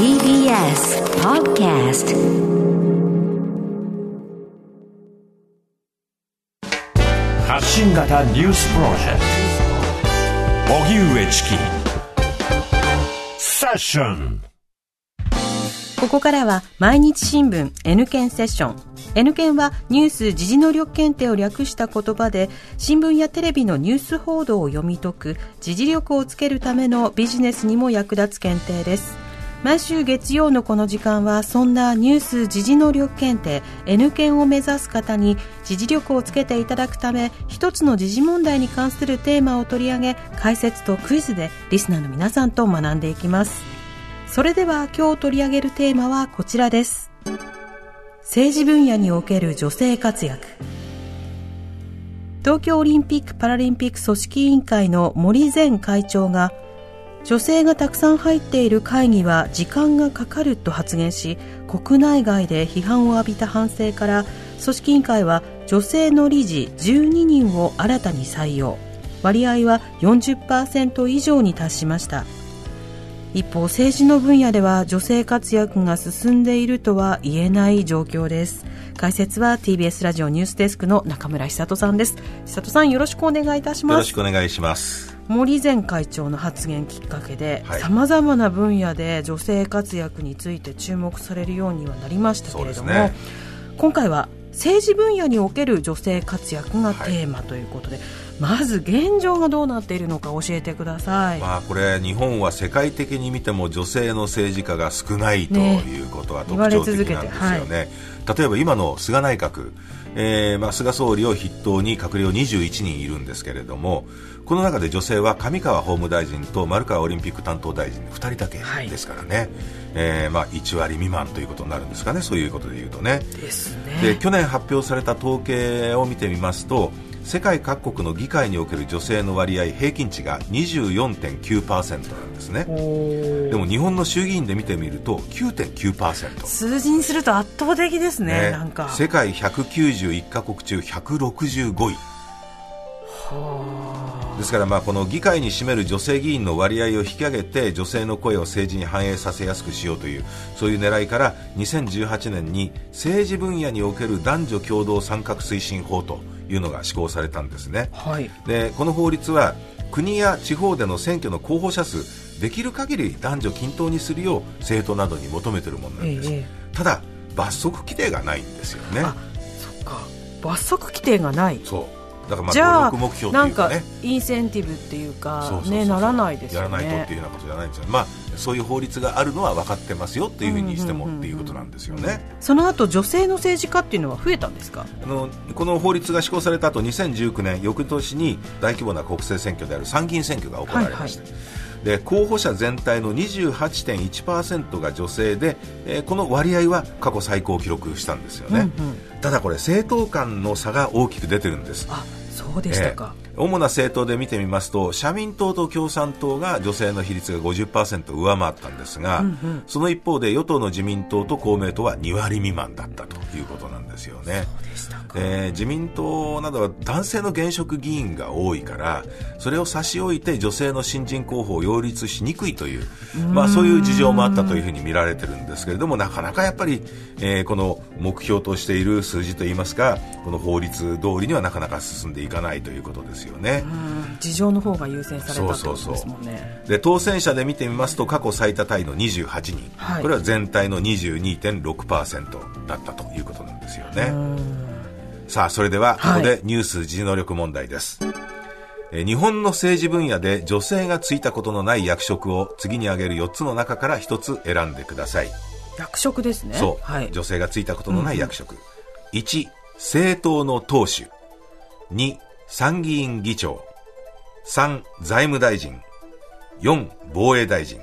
TBS Podcast. 発信型ニュースプロジェクト。荻上チキ。セッション。ここからは毎日新聞 N 検セッション。N 検はニュース時事能力検定を略した言葉で新聞やテレビのニュース報道を読み解く時事力をつけるためのビジネスにも役立つ検定です毎週月曜のこの時間はそんなニュース時事能力検定 N 検を目指す方に時事力をつけていただくため一つの時事問題に関するテーマを取り上げ解説とクイズでリスナーの皆さんと学んでいきます。それでは今日取り上げるテーマはこちらです。政治分野における女性活躍。東京オリンピック・パラリンピック組織委員会の森前会長が女性がたくさん入っている会議は時間がかかると発言し国内外で批判を浴びた反省から組織委員会は女性の理事12人を新たに採用。割合は40%以上に達しました。一方政治の分野では女性活躍が進んでいるとは言えない状況です。解説は TBS ラジオニュースデスクの中村久人さんです。久人さんよろしくお願いいたします。よろしくお願いします。森前会長の発言きっかけではい。さまざまな分野で女性活躍について注目されるようにはなりましたけれども、ね。今回は政治分野における女性活躍がテーマということで、まず現状がどうなっているのか教えてください、まあこれ日本は世界的に見ても女性の政治家が少ないということが特徴的なんですよね例えば今の菅内閣、えーまあ、菅総理を筆頭に閣僚21人いるんですけれどもこの中で女性は上川法務大臣と丸川オリンピック担当大臣2人だけですからね、えーまあ、1割未満ということになるんですかね。そういうことで言うとね。ですでね去年発表された統計を見てみますと世界各国の議会における女性の割合平均値が24.9%なんですね。でも日本の衆議院で見てみると9.9%数字にすると圧倒的ですねなんか。世界191カ国中165位。ですからまあこの議会に占める女性議員の割合を引き上げて女性の声を政治に反映させやすくしようというそういう狙いから2018年に政治分野における男女共同参画推進法というのが施行されたんですね。はい。でこの法律は国や地方での選挙の候補者数できる限り男女均等にするよう政党などに求めているものなんです、ええ。ただ罰則規定がないんですよね。あそっか。罰則規定がない。そう。だからまあじゃあ目標とないんかインセンティブっていうかそうねならないですよね。やらないとっていうようなことじゃないんですよ。まあそういう法律があるのは分かってますよっていうふうにしてもっていうことなんですよね。その後女性の政治家っていうのは増えたんですか？あのこの法律が施行された後2019年翌年に大規模な国政選挙である参議院選挙が行われました、で候補者全体の28.1%が女性で、えーこの割合は過去最高を記録したんですよね、うんうん。ただこれ政党間の差が大きく出てるんです。あそうでしたか、ええ主な政党で見てみますと社民党と共産党が女性の比率が50%上回ったんですが、その一方で与党の自民党と公明党は2割未満だったということなんですよね。えー自民党などは男性の現職議員が多いからそれを差し置いて女性の新人候補を擁立しにくいというまあ、そういう事情もあったというふうに見られてるんですけれどもなかなかやっぱり、えーこの目標としている数字といいますかこの法律通りにはなかなか進んでいかないということですよね。うん。事情の方が優先されたってことそうそうそう。ですもんねで当選者で見てみますと過去最多タイの28人、はい。これは全体の22.6%だったということなんですよね。さあそれではこはい。こでニュース時能力問題です、えー日本の政治分野で女性がついたことのない役職を次に挙げる4つの中から1つ選んでください。役職ですね。そう、はい、女性がついたことのない役職、1政党の党首。2参議院議長3財務大臣4防衛大臣。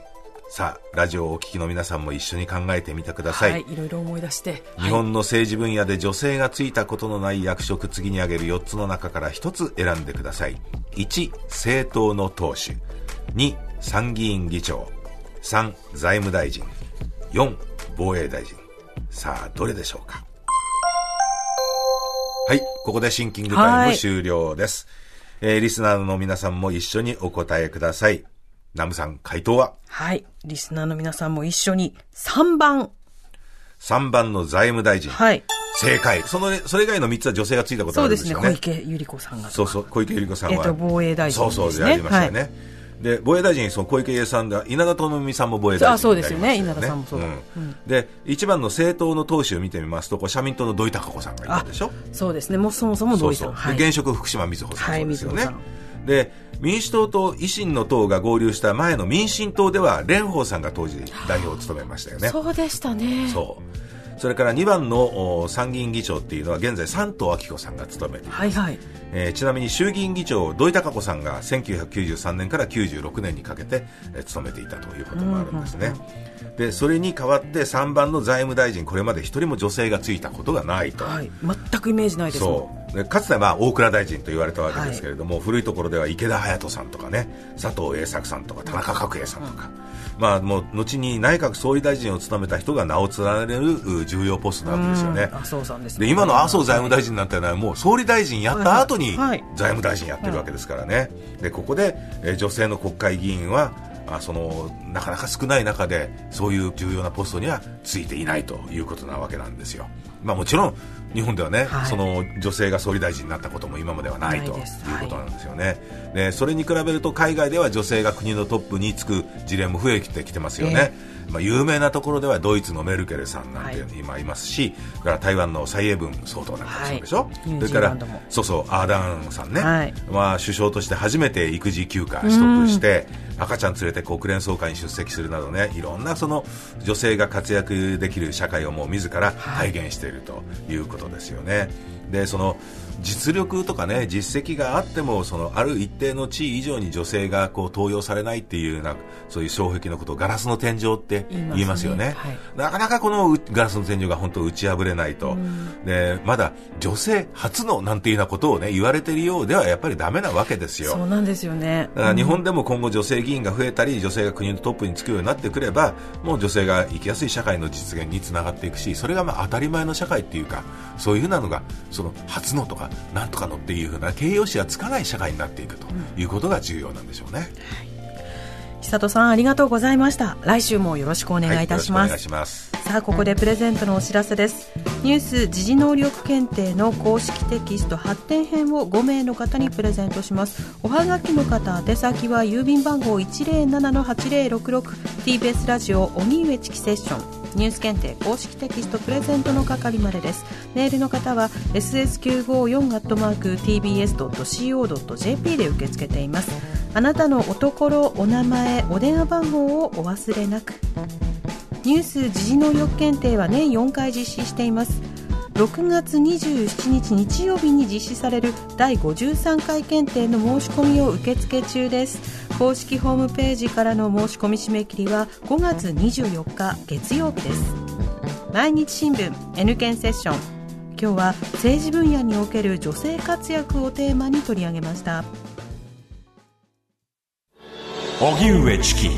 さあラジオをお聞きの皆さんも一緒に考えてみてください、はい、いろいろ思い出して。日本の政治分野で女性がついたことのない役職次に挙げる4つの中から1つ選んでください。1政党の党首。2参議院議長。3財務大臣。4防衛大臣。さあどれでしょうか？はいここでシンキングタイムはい終了です、えーリスナーの皆さんも一緒にお答えくださいナムさん回答は？はい。リスナーの皆さんも一緒に3番。3番の財務大臣。はい。正解。その、それ以外の3つは女性がついたことあるんですよね。そうですね。小池百合子さんが。そうそう。小池百合子さんは。えっ、と、防衛大臣、ね、そうそう、やりましたね。はいで防衛大臣、その小池さんが稲田朋美さんも防衛大臣、あそうですよね、稲田さんもそう、うん、で一番の政党の党首を見てみますと、こう社民党の土井孝子さんがいたでしょ、そうですね、もうそもそも土井さん、はい、現職、福島みずほさん、ですよね。で民主党と維新の党が合流した前の民進党では蓮舫さんが当時代表を務めましたよね。そうでしたね。そうそれから2番の参議院議長っていうのは現在山東昭子さんが務めています、はいはい。えー、ちなみに衆議院議長土井孝子さんが1993年から96年にかけて、えー、務めていたということもあるんですね、でそれに代わって3番の財務大臣これまで一人も女性がついたことがないと、はい、全くイメージないですそう。でかつては大蔵大臣と言われたわけですけれども、はい、古いところでは池田隼人さんとかね佐藤栄作さんとか田中角栄さんとか、うん、まあ、もう後に内閣総理大臣を務めた人が名を連ねる重要ポストなわけですよね。麻生さんです、ね、で今の麻生財務大臣なんてのはもう総理大臣やった後に財務大臣やってるわけですからね。でここで、え女性の国会議員はあそのなかなか少ない中でそういう重要なポストにはついていないということなわけなんですよ。まあ、もちろん日本ではね、はい、その女性が総理大臣になったことも今まではないということなんですよね、はい、でそれに比べると海外では女性が国のトップにつく事例も増えてきてますよね、えー、まあ、有名なところではドイツのメルケルさんなんて今いますし、はい、から台湾の蔡英文総統なんかそうでしょ、それからそうそうアーダーンさんね、まあ、首相として初めて育児休暇取得して、赤ちゃん連れて国連総会に出席するなどねいろんなその女性が活躍できる社会をもう自ら体現しているということですよね。でその実力とかね実績があってもそのある一定の地位以上に女性がこう登用されないっていうようなそういう障壁のことをガラスの天井って言いますよね、ね。はい、なかなかこのガラスの天井が本当打ち破れないと、でまだ女性初のなんていうようなことをね言われているようではやっぱりダメなわけですよ。そうなんですよね。だから日本でも今後女性議員が増えたり女性が国のトップにつくようになってくればもう女性が生きやすい社会の実現につながっていくしそれがまあ当たり前の社会っていうかそういうふうなのがその初のとかなんとかのっていうふうな形容詞はつかない社会になっていくということが重要なんでしょうね。久里さんありがとうございました。来週もよろしくお願いいたします。はい、ます。さあここでプレゼントのお知らせですニュース時事能力検定の公式テキスト発展編を5名の方にプレゼントします。おはがきの方宛先は郵便番号 107-8066TBS ラジオ荻上チキセッション。ニュース検定公式テキストプレゼントの係までです。メールの方は ss954-tbs.co.jp で受け付けています。あなたのおところお名前お電話番号をお忘れなく。ニュース時事能力検定は年4回実施しています。6月27日日曜日に実施される第53回検定の申し込みを受付中です。公式ホームページからの申し込み締め切りは5月24日月曜日です。毎日新聞 N 検セッション。今日は政治分野における女性活躍をテーマに取り上げました。荻上チキ。